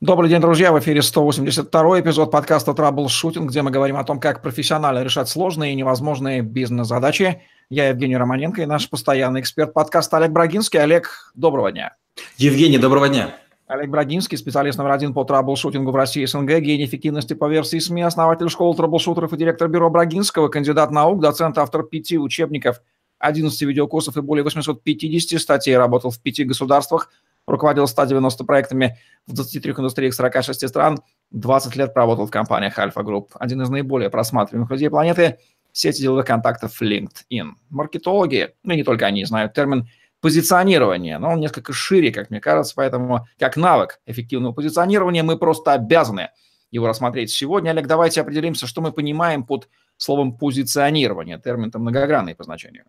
Добрый день, друзья! В эфире 182 эпизод подкаста «Траблшутинг», где мы говорим о том, как профессионально решать сложные и невозможные бизнес-задачи. Я Евгений Романенко и наш постоянный эксперт подкаста Олег Брагинский. Олег, доброго дня! Евгений, доброго дня! Олег Брагинский, специалист номер один по траблшутингу в России СНГ, гений эффективности по версии СМИ, основатель школы траблшутеров и директор бюро Брагинского, кандидат наук, доцент, автор пяти учебников, 11 видеокурсов и более 850 статей, работал в пяти государствах – руководил 190 проектами в 23 индустриях 46 стран, 20 лет проработал в компаниях Альфа Групп. Один из наиболее просматриваемых людей планеты – сети деловых контактов LinkedIn. Маркетологи, ну и не только они, знают термин позиционирование, но он несколько шире, как мне кажется, поэтому как навык эффективного позиционирования мы просто обязаны его рассмотреть сегодня. Олег, давайте определимся, что мы понимаем под словом позиционирование. Термин-то многогранный по значению.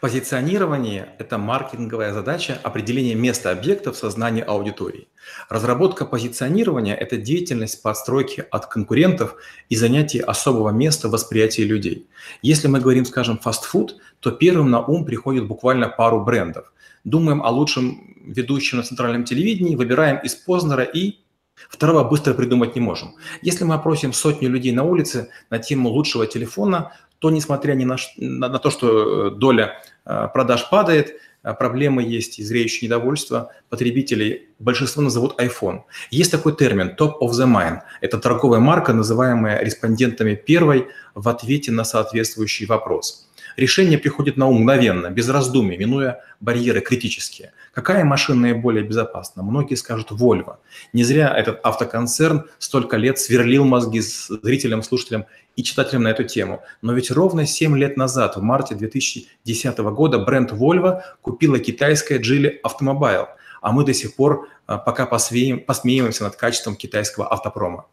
Позиционирование – это маркетинговая задача определения места объекта в сознании аудитории. Разработка позиционирования – это деятельность подстройки от конкурентов и занятие особого места в восприятии людей. Если мы говорим, скажем, фастфуд, то первым на ум приходит буквально пару брендов. Думаем о лучшем ведущем на центральном телевидении, выбираем из Познера и Второго быстро придумать не можем. Если мы опросим сотню людей на улице на тему лучшего телефона, то несмотря ни на, на, на то, что э, доля э, продаж падает, э, проблемы есть и зреющее недовольство потребителей. Большинство назовут iPhone. Есть такой термин top of the mind. Это торговая марка, называемая респондентами первой в ответе на соответствующий вопрос. Решение приходит на ум мгновенно, без раздумий, минуя барьеры критические. Какая машина наиболее безопасна? Многие скажут Volvo. Не зря этот автоконцерн столько лет сверлил мозги зрителям, слушателям и читателям на эту тему. Но ведь ровно 7 лет назад, в марте 2010 года, бренд Volvo купила китайская Geely Automobile, а мы до сих пор а, пока посмеиваемся над качеством китайского автопрома.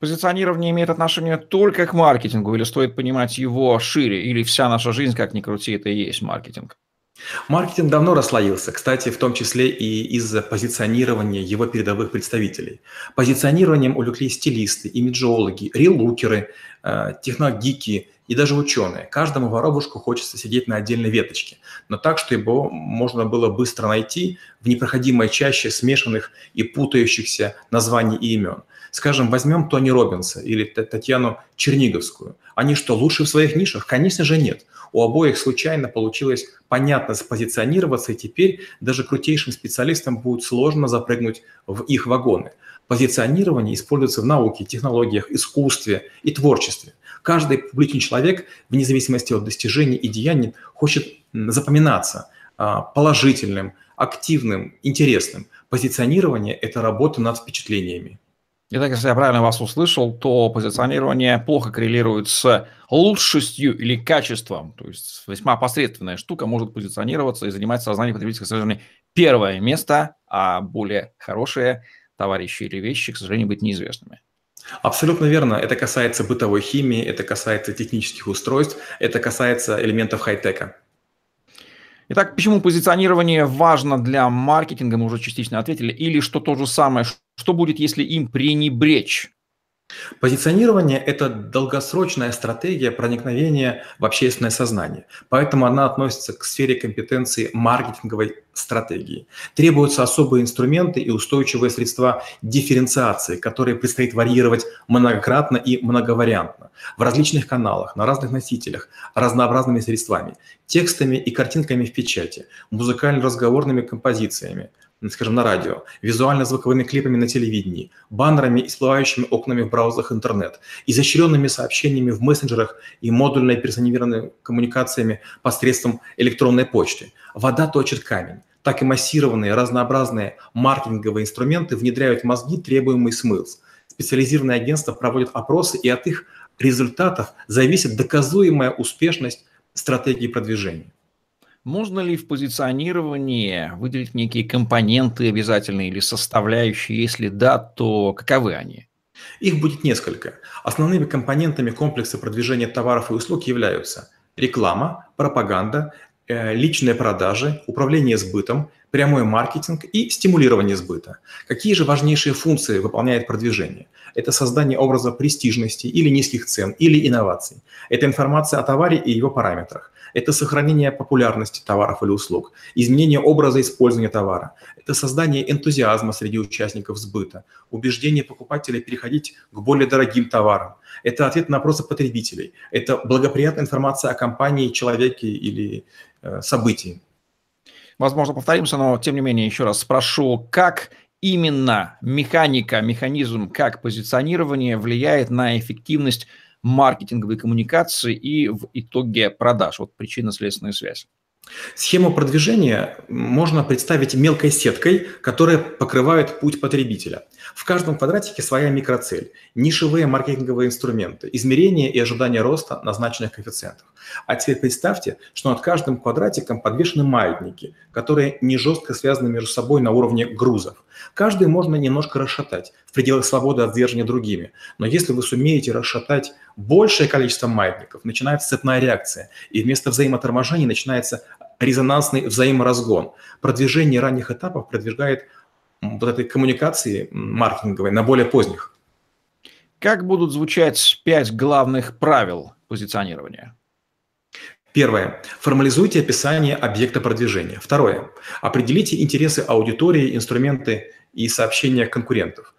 Позиционирование имеет отношение только к маркетингу, или стоит понимать его шире, или вся наша жизнь, как ни крути, это и есть маркетинг? Маркетинг давно расслоился, кстати, в том числе и из-за позиционирования его передовых представителей. Позиционированием увлеклись стилисты, имиджологи, релукеры, э, техногики и даже ученые. Каждому воробушку хочется сидеть на отдельной веточке, но так, что его можно было быстро найти в непроходимой чаще смешанных и путающихся названий и имен. Скажем, возьмем Тони Робинса или Татьяну Черниговскую. Они что, лучше в своих нишах? Конечно же нет. У обоих случайно получилось понятно спозиционироваться, и теперь даже крутейшим специалистам будет сложно запрыгнуть в их вагоны. Позиционирование используется в науке, технологиях, искусстве и творчестве. Каждый публичный человек, вне зависимости от достижений и деяний, хочет запоминаться а, положительным, активным, интересным. Позиционирование – это работа над впечатлениями. Итак, если я правильно вас услышал, то позиционирование плохо коррелирует с лучшестью или качеством. То есть весьма посредственная штука может позиционироваться и занимать в сознании потребителя, к сожалению, первое место, а более хорошие товарищи или вещи, к сожалению, быть неизвестными. Абсолютно верно. Это касается бытовой химии, это касается технических устройств, это касается элементов хай-тека. Итак, почему позиционирование важно для маркетинга, мы уже частично ответили, или что то же самое, что будет, если им пренебречь? Позиционирование – это долгосрочная стратегия проникновения в общественное сознание, поэтому она относится к сфере компетенции маркетинговой стратегии. Требуются особые инструменты и устойчивые средства дифференциации, которые предстоит варьировать многократно и многовариантно в различных каналах, на разных носителях, разнообразными средствами, текстами и картинками в печати, музыкально-разговорными композициями, скажем, на радио, визуально-звуковыми клипами на телевидении, баннерами и всплывающими окнами в браузерах интернет, изощренными сообщениями в мессенджерах и модульной персонифицированной коммуникациями посредством электронной почты. Вода точит камень. Так и массированные, разнообразные маркетинговые инструменты внедряют в мозги требуемый смысл. Специализированные агентства проводят опросы, и от их результатов зависит доказуемая успешность стратегии продвижения. Можно ли в позиционировании выделить некие компоненты обязательные или составляющие? Если да, то каковы они? Их будет несколько. Основными компонентами комплекса продвижения товаров и услуг являются реклама, пропаганда, э, личные продажи, управление сбытом, прямой маркетинг и стимулирование сбыта. Какие же важнейшие функции выполняет продвижение? Это создание образа престижности или низких цен, или инноваций. Это информация о товаре и его параметрах. Это сохранение популярности товаров или услуг, изменение образа использования товара. Это создание энтузиазма среди участников сбыта, убеждение покупателей переходить к более дорогим товарам. Это ответ на вопросы потребителей. Это благоприятная информация о компании, человеке или э, событии. Возможно, повторимся, но тем не менее еще раз спрошу, как именно механика, механизм, как позиционирование влияет на эффективность маркетинговой коммуникации и в итоге продаж. Вот причинно-следственная связь. Схему продвижения можно представить мелкой сеткой, которая покрывает путь потребителя. В каждом квадратике своя микроцель, нишевые маркетинговые инструменты, измерения и ожидания роста назначенных коэффициентов. А теперь представьте, что над каждым квадратиком подвешены маятники, которые не жестко связаны между собой на уровне грузов. Каждый можно немножко расшатать в пределах свободы от сдерживания другими. Но если вы сумеете расшатать большее количество маятников, начинается цепная реакция, и вместо взаимоторможения начинается резонансный взаиморазгон. Продвижение ранних этапов продвигает вот этой коммуникации маркетинговой на более поздних. Как будут звучать пять главных правил позиционирования? Первое. Формализуйте описание объекта продвижения. Второе. Определите интересы аудитории, инструменты и сообщения конкурентов.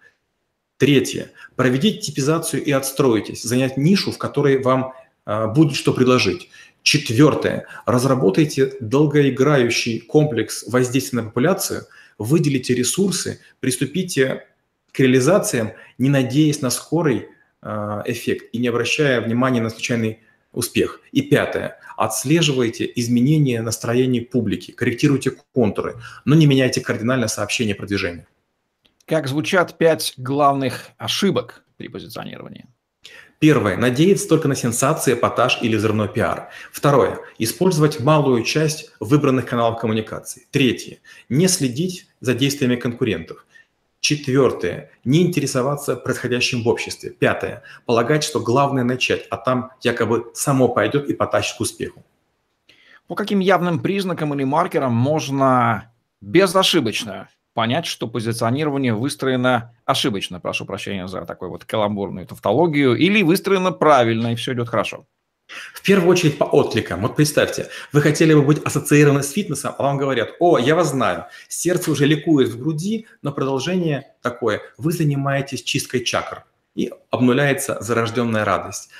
Третье. Проведите типизацию и отстроитесь, занять нишу, в которой вам э, будет что предложить. Четвертое. Разработайте долгоиграющий комплекс воздействия на популяцию, выделите ресурсы, приступите к реализациям, не надеясь на скорый э, эффект и не обращая внимания на случайный успех. И пятое. Отслеживайте изменения настроений публики, корректируйте контуры, но не меняйте кардинально сообщение продвижения. Как звучат пять главных ошибок при позиционировании? Первое. Надеяться только на сенсации, эпатаж или взрывной пиар. Второе. Использовать малую часть выбранных каналов коммуникации. Третье. Не следить за действиями конкурентов. Четвертое. Не интересоваться происходящим в обществе. Пятое. Полагать, что главное начать, а там якобы само пойдет и потащит к успеху. По каким явным признакам или маркерам можно безошибочно понять, что позиционирование выстроено ошибочно, прошу прощения за такой вот каламбурную тавтологию, или выстроено правильно, и все идет хорошо? В первую очередь по откликам. Вот представьте, вы хотели бы быть ассоциированы с фитнесом, а вам говорят, о, я вас знаю, сердце уже ликует в груди, но продолжение такое, вы занимаетесь чисткой чакр, и обнуляется зарожденная радость.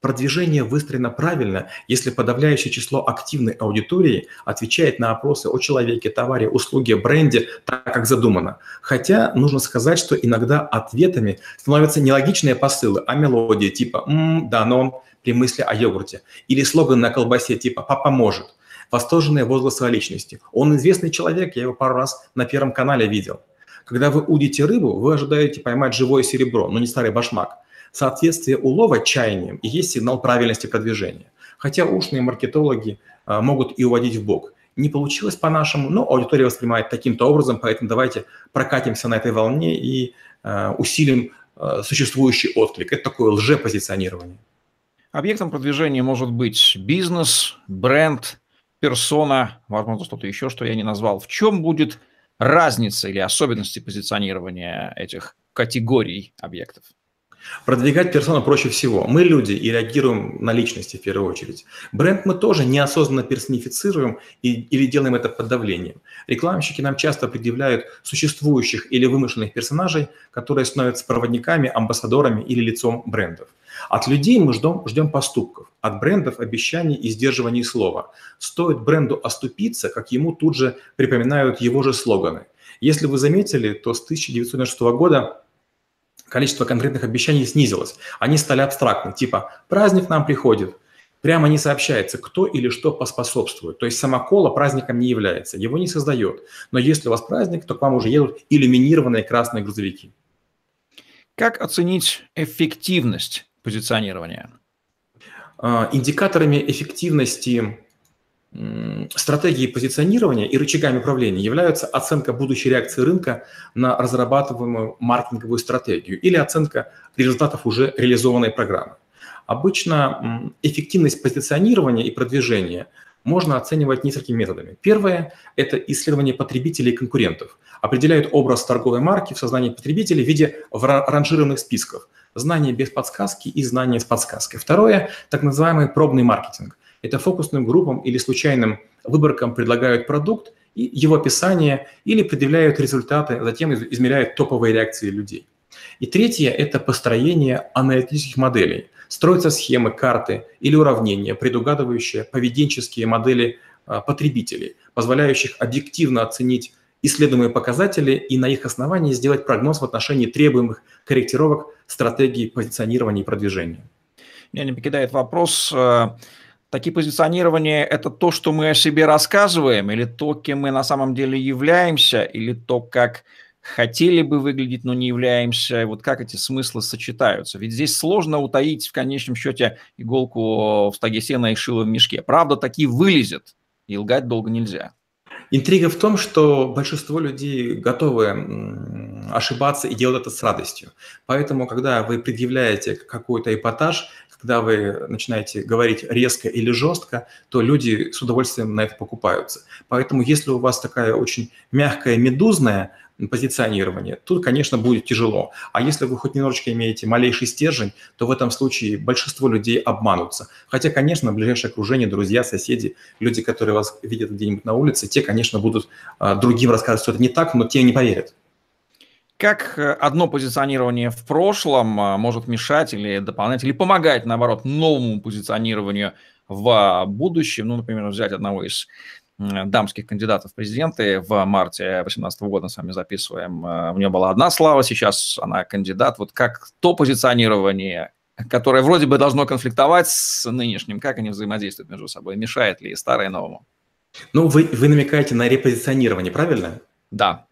Продвижение выстроено правильно, если подавляющее число активной аудитории отвечает на опросы о человеке, товаре, услуге, бренде, так как задумано. Хотя нужно сказать, что иногда ответами становятся нелогичные посылы, а мелодии типа «М, да, но он» при мысли о йогурте. Или слоган на колбасе типа «Папа может». Восторженные возгласы о личности. Он известный человек, я его пару раз на Первом канале видел. Когда вы удите рыбу, вы ожидаете поймать живое серебро, но не старый башмак – Соответствие улова чаяниям и есть сигнал правильности продвижения. Хотя ушные маркетологи а, могут и уводить в бок. Не получилось по-нашему, но аудитория воспринимает таким-то образом, поэтому давайте прокатимся на этой волне и а, усилим а, существующий отклик. Это такое лжепозиционирование. Объектом продвижения может быть бизнес, бренд, персона, возможно, что-то еще, что я не назвал. В чем будет разница или особенности позиционирования этих категорий объектов? Продвигать персону проще всего. Мы люди и реагируем на личности в первую очередь. Бренд мы тоже неосознанно персонифицируем и, или делаем это под давлением. Рекламщики нам часто предъявляют существующих или вымышленных персонажей, которые становятся проводниками, амбассадорами или лицом брендов. От людей мы ждем, ждем поступков, от брендов обещаний и сдерживаний слова. Стоит бренду оступиться, как ему тут же припоминают его же слоганы. Если вы заметили, то с 1996 года количество конкретных обещаний снизилось. Они стали абстрактны, типа «праздник нам приходит», прямо не сообщается, кто или что поспособствует. То есть сама кола праздником не является, его не создает. Но если у вас праздник, то к вам уже едут иллюминированные красные грузовики. Как оценить эффективность позиционирования? А, индикаторами эффективности стратегии позиционирования и рычагами управления являются оценка будущей реакции рынка на разрабатываемую маркетинговую стратегию или оценка результатов уже реализованной программы. Обычно эффективность позиционирования и продвижения можно оценивать несколькими методами. Первое – это исследование потребителей и конкурентов. Определяют образ торговой марки в сознании потребителей в виде ранжированных списков. Знание без подсказки и знание с подсказкой. Второе – так называемый пробный маркетинг – Это фокусным группам или случайным выборкам предлагают продукт и его описание или предъявляют результаты, затем измеряют топовые реакции людей. И третье – это построение аналитических моделей. Строятся схемы, карты или уравнения, предугадывающие поведенческие модели а, потребителей, позволяющих объективно оценить исследуемые показатели и на их основании сделать прогноз в отношении требуемых корректировок стратегии позиционирования и продвижения. Меня не покидает вопрос, э, такие позиционирования – это то, что мы о себе рассказываем, или то, кем мы на самом деле являемся, или то, как хотели бы выглядеть, но не являемся, вот как эти смыслы сочетаются. Ведь здесь сложно утаить в конечном счете иголку в стоге сена и шило в мешке. Правда таки вылезет, и лгать долго нельзя. Интрига в том, что большинство людей готовы ошибаться и делать это с радостью. Поэтому, когда вы предъявляете какой-то эпатаж, когда вы начинаете говорить резко или жестко, то люди с удовольствием на это покупаются. Поэтому если у вас такая очень мягкая, медузная позиционирование, тут, конечно, будет тяжело. А если вы хоть немножечко имеете малейший стержень, то в этом случае большинство людей обманутся. Хотя, конечно, ближайшее окружение, друзья, соседи, люди, которые вас видят где-нибудь на улице, те, конечно, будут а, другим рассказывать, что это не так, но те не поверят. Как э, одно позиционирование в прошлом а, может мешать или дополнять, или помогать, наоборот, новому позиционированию в будущем? Ну, например, взять одного из дамских кандидатов в президенты в марте 2018 года с вами записываем. Э, у нее была одна слава, сейчас она кандидат. Вот как то позиционирование, которое вроде бы должно конфликтовать с нынешним, как они взаимодействуют между собой? Мешает ли старое новому? Ну, вы, вы намекаете на репозиционирование, правильно? Да.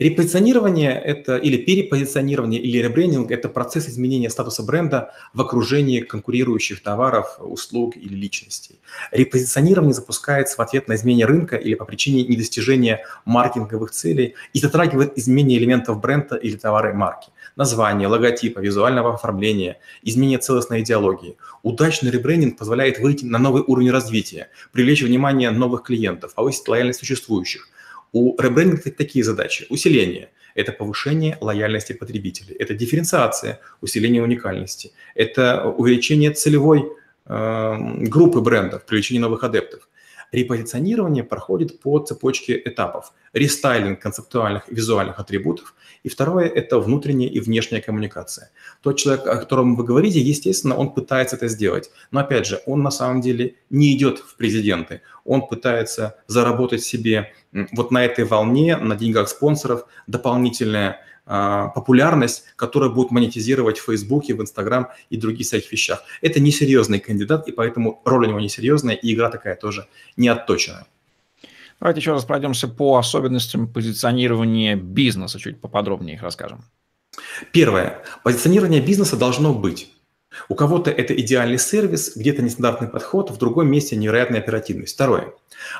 Репозиционирование это или перепозиционирование, или ребрендинг – это процесс изменения статуса бренда в окружении конкурирующих товаров, услуг или личностей. Репозиционирование запускается в ответ на изменение рынка или по причине недостижения маркетинговых целей и затрагивает изменение элементов бренда или товара и марки. Название, логотипа, визуального оформления, изменение целостной идеологии. Удачный ребрендинг позволяет выйти на новый уровень развития, привлечь внимание новых клиентов, повысить лояльность существующих – у ребрендинга такие задачи. Усиление – это повышение лояльности потребителей. Это дифференциация, усиление уникальности. Это увеличение целевой э, группы брендов, привлечение новых адептов. Репозиционирование проходит по цепочке этапов. Рестайлинг концептуальных и визуальных атрибутов. И второе – это внутренняя и внешняя коммуникация. Тот человек, о котором вы говорите, естественно, он пытается это сделать. Но опять же, он на самом деле не идет в президенты. Он пытается заработать себе вот на этой волне, на деньгах спонсоров, дополнительное популярность, которая будет монетизировать в Фейсбуке, в Инстаграм и других всяких вещах. Это несерьезный кандидат, и поэтому роль у него несерьезная, и игра такая тоже не отточена. Давайте еще раз пройдемся по особенностям позиционирования бизнеса, чуть поподробнее их расскажем. Первое. Позиционирование бизнеса должно быть. У кого-то это идеальный сервис, где-то нестандартный подход, в другом месте невероятная оперативность. Второе.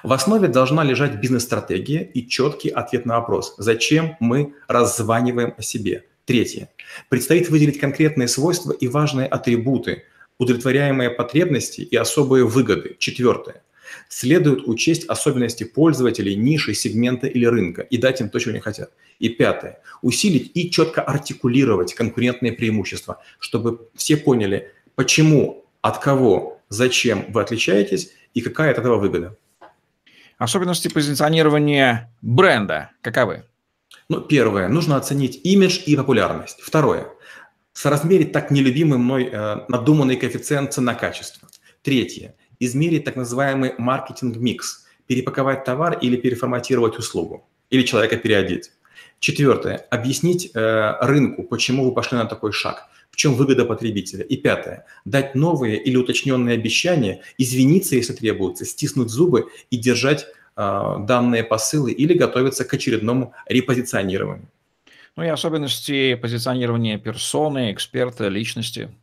В основе должна лежать бизнес-стратегия и четкий ответ на вопрос, зачем мы раззваниваем о себе. Третье. Предстоит выделить конкретные свойства и важные атрибуты, удовлетворяемые потребности и особые выгоды. Четвертое. Следует учесть особенности пользователей, ниши, сегмента или рынка и дать им то, чего они хотят. И пятое. Усилить и четко артикулировать конкурентные преимущества, чтобы все поняли, почему, от кого, зачем вы отличаетесь и какая от этого выгода. Особенности позиционирования бренда каковы? Ну, первое, нужно оценить имидж и популярность. Второе, соразмерить так нелюбимый мной э, надуманный коэффициент цена-качество. Третье, измерить так называемый маркетинг-микс, перепаковать товар или переформатировать услугу, или человека переодеть. Четвертое, объяснить э, рынку, почему вы пошли на такой шаг, в чем выгода потребителя. И пятое, дать новые или уточненные обещания, извиниться, если требуется, стиснуть зубы и держать э, данные посылы или готовиться к очередному репозиционированию. Ну и особенности позиционирования персоны, эксперта, личности –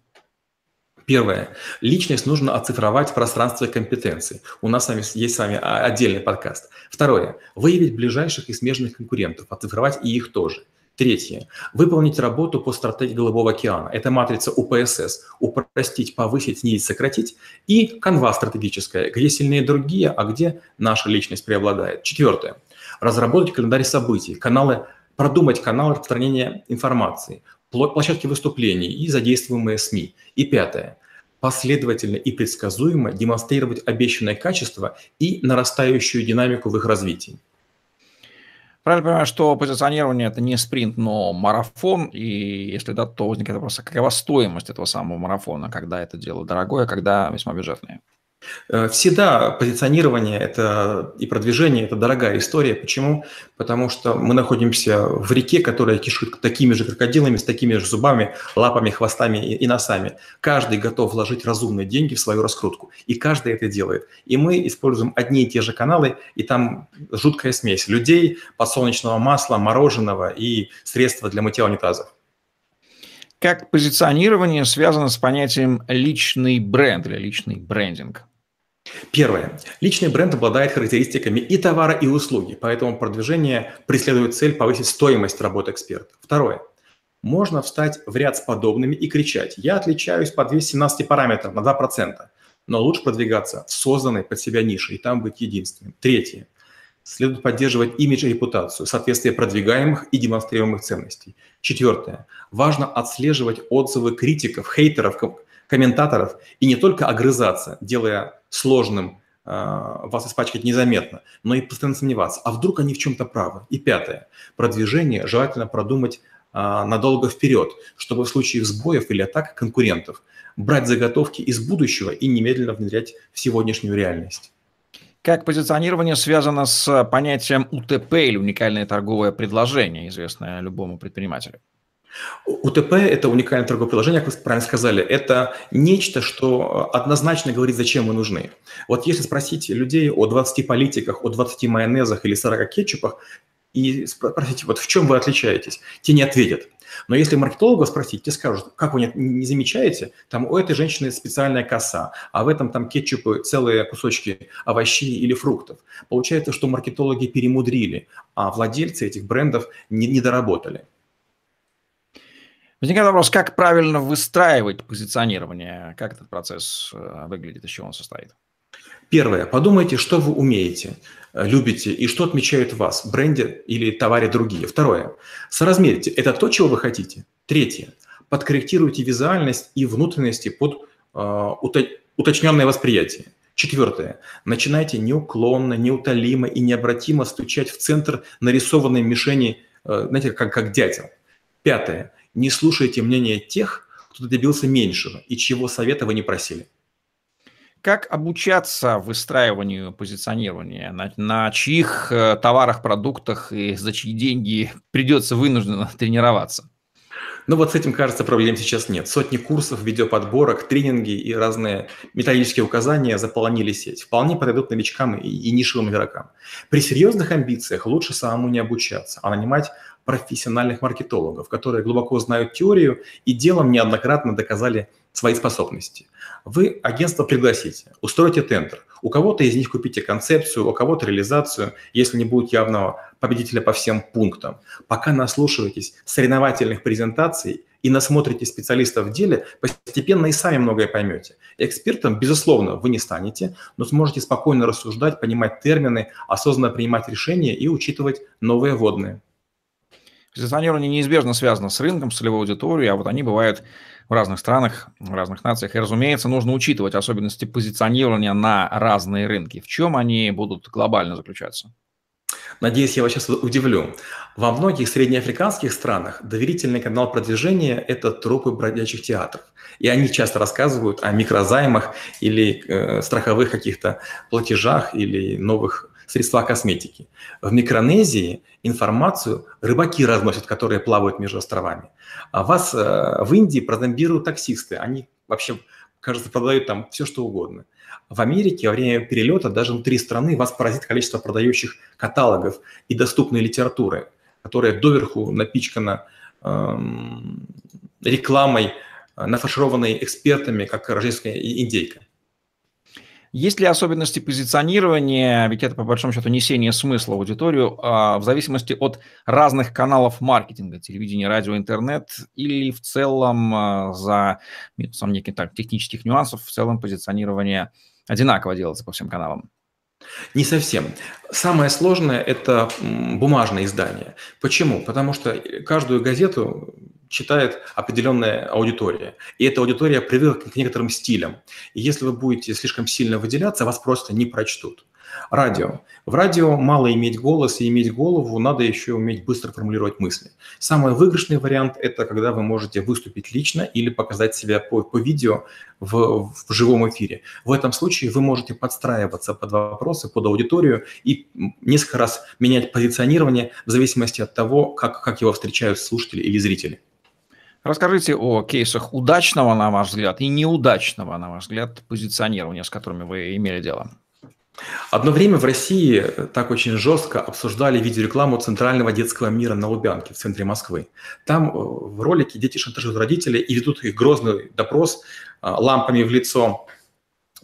Первое. Личность нужно оцифровать в пространстве компетенций. У нас с вами есть с вами отдельный подкаст. Второе. Выявить ближайших и смежных конкурентов, оцифровать и их тоже. Третье. Выполнить работу по стратегии Голубого океана. Это матрица УПСС. Упростить, повысить, снизить, сократить. И канва стратегическая, где сильнее другие, а где наша личность преобладает. Четвертое. Разработать календарь событий, каналы, продумать каналы распространения информации, площадки выступлений и задействуемые СМИ. И пятое. последовательно и предсказуемо демонстрировать обещанное качество и нарастающую динамику в их развитии. Правильно понимаю, что позиционирование – это не спринт, но марафон, и если да, то возникает вопрос, а какова стоимость этого самого марафона, когда это дело дорогое, а когда весьма бюджетное? Э, всегда позиционирование это и продвижение – это дорогая история. Почему? Потому что мы находимся в реке, которая кишит такими же крокодилами, с такими же зубами, лапами, хвостами и, и носами. Каждый готов вложить разумные деньги в свою раскрутку, и каждый это делает. И мы используем одни и те же каналы, и там жуткая смесь людей, подсолнечного масла, мороженого и средства для мытья унитазов. Как позиционирование связано с понятием личный бренд или личный брендинг? Первое. Личный бренд обладает характеристиками и товара, и услуги, поэтому продвижение преследует цель повысить стоимость работы эксперта. Второе. Можно встать в ряд с подобными и кричать «Я отличаюсь по 217 параметров на 2%», но лучше продвигаться в созданной под себя нише и там быть единственным. Третье. Следует поддерживать имидж и репутацию, соответствие продвигаемых и демонстрируемых ценностей. Четвертое. Важно отслеживать отзывы критиков, хейтеров, комментаторов и не только огрызаться, делая сложным э, вас испачкать незаметно, но и постоянно сомневаться, а вдруг они в чем-то правы. И пятое. Продвижение желательно продумать э, надолго вперед, чтобы в случае сбоев или атак конкурентов брать заготовки из будущего и немедленно внедрять в сегодняшнюю реальность. Как позиционирование связано с понятием УТП или уникальное торговое предложение, известное любому предпринимателю? УТП – это уникальное торговое приложение, как вы правильно сказали. Это нечто, что однозначно говорит, зачем мы нужны. Вот если спросить людей о 20 политиках, о 20 майонезах или 40 кетчупах, и спросить, вот в чем вы отличаетесь, те не ответят. Но если маркетолога спросить, те скажут, как вы не, не замечаете, там у этой женщины специальная коса, а в этом там кетчупы целые кусочки овощей или фруктов. Получается, что маркетологи перемудрили, а владельцы этих брендов не, не доработали. Возникает вопрос, как правильно выстраивать позиционирование, как этот процесс э, выглядит, из чего он состоит? Первое. Подумайте, что вы умеете, э, любите и что отмечает вас бренде или товаре другие. Второе. Соразмерьте. Это то, чего вы хотите. Третье. Подкорректируйте визуальность и внутренности под э, уточненное восприятие. Четвертое. Начинайте неуклонно, неутолимо и необратимо стучать в центр нарисованной мишени, э, знаете, как, как дятел. Пятое не слушайте мнения тех, кто добился меньшего и чьего совета вы не просили. Как обучаться выстраиванию позиционирования? На, на чьих э, товарах, продуктах и за чьи деньги придется вынужденно тренироваться? Ну вот с этим, кажется, проблем сейчас нет. Сотни курсов, видеоподборок, тренинги и разные методические указания заполонили сеть. Вполне подойдут новичкам и, и нишевым игрокам. При серьезных амбициях лучше самому не обучаться, а нанимать профессиональных маркетологов, которые глубоко знают теорию и делом неоднократно доказали свои способности. Вы агентство пригласите, устройте тендер. У кого-то из них купите концепцию, у кого-то реализацию, если не будет явного победителя по всем пунктам. Пока наслушиваетесь соревновательных презентаций и насмотрите специалистов в деле, постепенно и сами многое поймете. Экспертом, безусловно, вы не станете, но сможете спокойно рассуждать, понимать термины, осознанно принимать решения и учитывать новые водные. Позиционирование неизбежно связано с рынком, с целевой аудиторией, а вот они бывают в разных странах, в разных нациях. И, разумеется, нужно учитывать особенности позиционирования на разные рынки. В чем они будут глобально заключаться? Надеюсь, я вас сейчас удивлю. Во многих среднеафриканских странах доверительный канал продвижения – это трупы бродячих театров. И они часто рассказывают о микрозаймах или э, страховых каких-то платежах или новых средства косметики. В Микронезии информацию рыбаки разносят, которые плавают между островами. А вас э, в Индии прозомбируют таксисты. Они вообще, кажется, продают там все, что угодно. В Америке во время перелета даже внутри страны вас поразит количество продающих каталогов и доступной литературы, которая доверху напичкана эм, рекламой, э, нафаршированной экспертами, как рождественская индейка. Есть ли особенности позиционирования, ведь это по большому счету несение смысла в аудиторию, а, в зависимости от разных каналов маркетинга, телевидения, радио, интернет, или в целом а, за минусом неких так, технических нюансов, в целом позиционирование одинаково делается по всем каналам? Не совсем. Самое сложное – это бумажное издание. Почему? Потому что каждую газету читает определенная аудитория. И эта аудитория привыкла к некоторым стилям. И если вы будете слишком сильно выделяться, вас просто не прочтут. Радио. В радио мало иметь голос и иметь голову, надо еще уметь быстро формулировать мысли. Самый выигрышный вариант – это когда вы можете выступить лично или показать себя по, по видео в, в живом эфире. В этом случае вы можете подстраиваться под вопросы, под аудиторию и несколько раз менять позиционирование в зависимости от того, как, как его встречают слушатели или зрители. Расскажите о кейсах удачного, на ваш взгляд, и неудачного, на ваш взгляд, позиционирования, с которыми вы имели дело. Одно время в России так очень жестко обсуждали видеорекламу Центрального детского мира на Лубянке в центре Москвы. Там э, в ролике дети шантажируют родителей и ведут их грозный допрос э, лампами в лицо,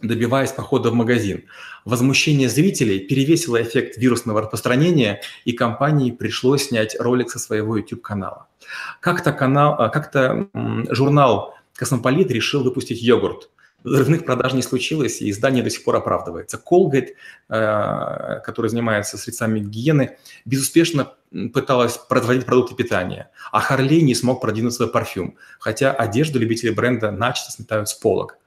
добиваясь похода в магазин. Возмущение зрителей перевесило эффект вирусного распространения, и компании пришлось снять ролик со своего YouTube-канала. Как-то канал, э, как-то журнал «Космополит» решил выпустить йогурт – взрывных продаж не случилось, и издание до сих пор оправдывается. Colgate, э, который занимается средствами гигиены, безуспешно пыталась производить продукты питания, а Харлей не смог продвинуть свой парфюм, хотя одежду любители бренда начисто сметают с полок.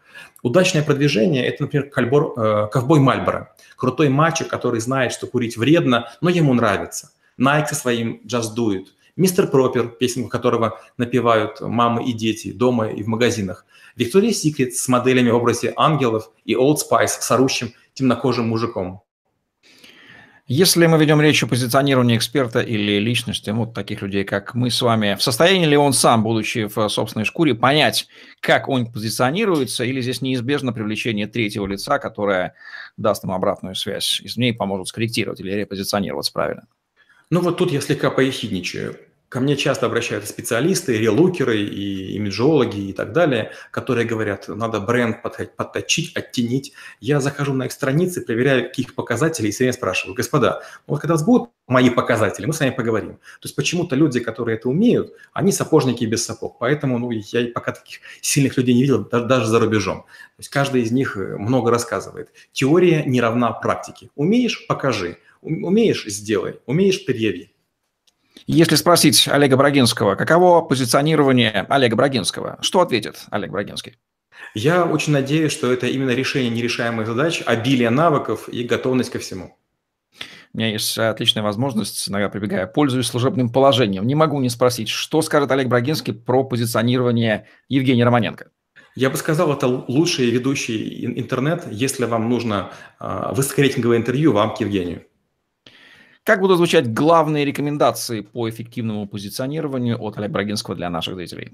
Удачное продвижение – это, например, кальбор, э, ковбой Мальборо, крутой мальчик, который знает, что курить вредно, но ему нравится. Nike со своим Just Do It. Мистер Пропер, песенку которого напевают мамы и дети дома и в магазинах. Victoria's Secret с моделями в образе ангелов и Old Spice с орущим темнокожим мужиком. Если мы ведем речь о позиционировании эксперта или личности, вот таких людей, как мы с вами, в состоянии ли он сам, будучи в собственной шкуре, понять, как он позиционируется, или здесь неизбежно привлечение третьего лица, которое даст ему обратную связь извне и поможет скорректировать или репозиционироваться правильно? Ну вот тут я слегка поехидничаю. Ко мне часто обращаются специалисты, релукеры и имиджологи и так далее, которые говорят, надо бренд подточить, оттенить. Я захожу на их страницы, проверяю их показатели и все время спрашиваю, господа, вот когда у будут мои показатели, мы с вами поговорим. То есть почему-то люди, которые это умеют, они сапожники без сапог. Поэтому ну, я пока таких сильных людей не видел, даже за рубежом. То есть каждый из них э, много рассказывает. Теория не равна практике. Умеешь – покажи. Умеешь – сделай. Умеешь – предъяви. Если спросить Олега Брагинского, каково позиционирование Олега Брагинского, что ответит Олег Брагинский? Я очень надеюсь, что это именно решение нерешаемых задач, обилие навыков и готовность ко всему. У меня есть отличная возможность, иногда прибегая, пользуюсь служебным положением. Не могу не спросить, что скажет Олег Брагинский про позиционирование Евгения Романенко? Я бы сказал, это лучший ведущий интернет, если вам нужно э, высокорейтинговое интервью, вам к Евгению. Как будут звучать главные рекомендации по эффективному позиционированию от Олега Брагинского для наших зрителей?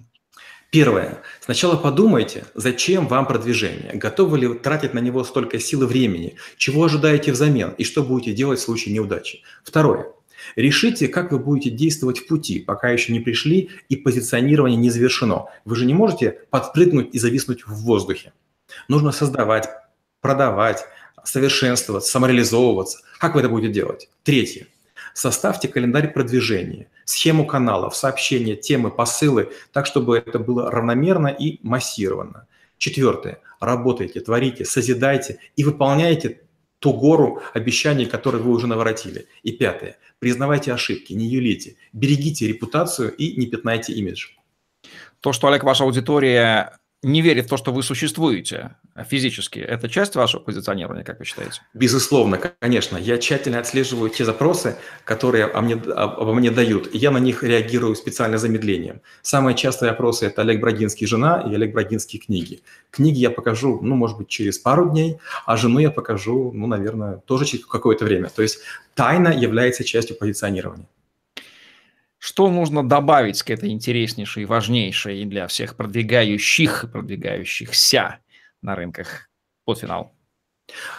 Первое. Сначала подумайте, зачем вам продвижение, готовы ли тратить на него столько сил и времени, чего ожидаете взамен и что будете делать в случае неудачи. Второе. Решите, как вы будете действовать в пути, пока еще не пришли и позиционирование не завершено. Вы же не можете подпрыгнуть и зависнуть в воздухе. Нужно создавать, продавать, совершенствоваться, самореализовываться. Как вы это будете делать? Третье. Составьте календарь продвижения, схему каналов, сообщения, темы, посылы, так, чтобы это было равномерно и массированно. Четвертое. Работайте, творите, созидайте и выполняйте ту гору обещаний, которые вы уже наворотили. И пятое. Признавайте ошибки, не юлите, берегите репутацию и не пятнайте имидж. То, что, Олег, ваша аудитория не верит в то, что вы существуете физически, это часть вашего позиционирования, как вы считаете? Безусловно, конечно. Я тщательно отслеживаю те запросы, которые обо мне, обо мне дают, я на них реагирую специально замедлением. Самые частые опросы – это Олег Брагинский жена и Олег Брагинский книги. Книги я покажу, ну, может быть, через пару дней, а жену я покажу, ну, наверное, тоже через какое-то время. То есть тайна является частью позиционирования. Что нужно добавить к этой интереснейшей, важнейшей для всех продвигающих и продвигающихся на рынках под финал?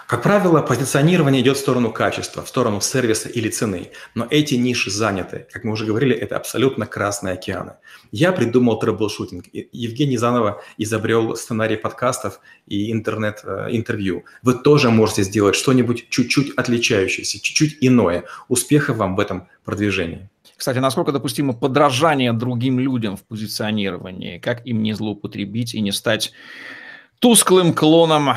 Как правило, позиционирование идет в сторону качества, в сторону сервиса или цены. Но эти ниши заняты. Как мы уже говорили, это абсолютно красные океаны. Я придумал трэблшутинг. Евгений заново изобрел сценарий подкастов и интернет-интервью. Вы тоже можете сделать что-нибудь чуть-чуть отличающееся, чуть-чуть иное. Успеха вам в этом продвижении. Кстати, насколько допустимо подражание другим людям в позиционировании? Как им не злоупотребить и не стать тусклым клоном,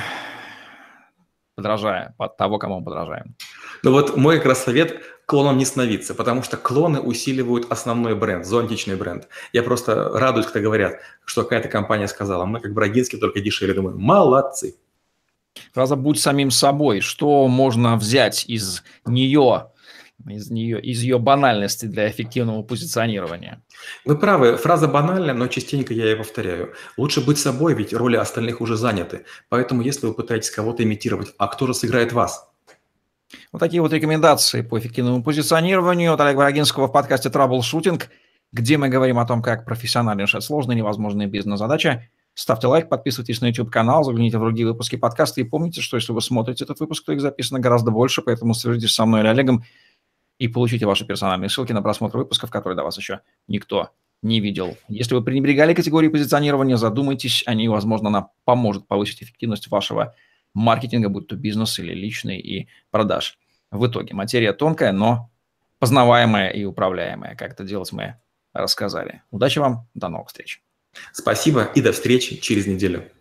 подражая под того, кому мы подражаем? Ну вот мой как раз совет клоном не становиться, потому что клоны усиливают основной бренд, зонтичный бренд. Я просто радуюсь, когда говорят, что какая-то компания сказала, мы как Брагинский, только дешевле. Думаю, молодцы. Фраза «будь самим собой». Что можно взять из нее, из, нее, из ее банальности для эффективного позиционирования? Вы правы, фраза банальная, но частенько я ее повторяю. Лучше быть собой, ведь роли остальных уже заняты. Поэтому если вы пытаетесь кого-то имитировать, а кто же сыграет вас? Вот такие вот рекомендации по эффективному позиционированию от Олега Варагинского в подкасте «Траблшутинг», где мы говорим о том, как профессионально решать сложные невозможные бизнес-задачи. Ставьте лайк, подписывайтесь на YouTube-канал, загляните в другие выпуски подкаста и помните, что если вы смотрите этот выпуск, то их записано гораздо больше, поэтому свяжитесь со мной или Олегом и получите ваши персональные ссылки на просмотр выпусков, которые до вас еще никто не видел. Если вы пренебрегали категорией позиционирования, задумайтесь, они, возможно, она поможет повысить эффективность вашего маркетинга, будь то бизнес или личный, и продаж. В итоге материя тонкая, но познаваемая и управляемая. Как это делать мы рассказали. Удачи вам, до новых встреч. Спасибо и до встречи через неделю.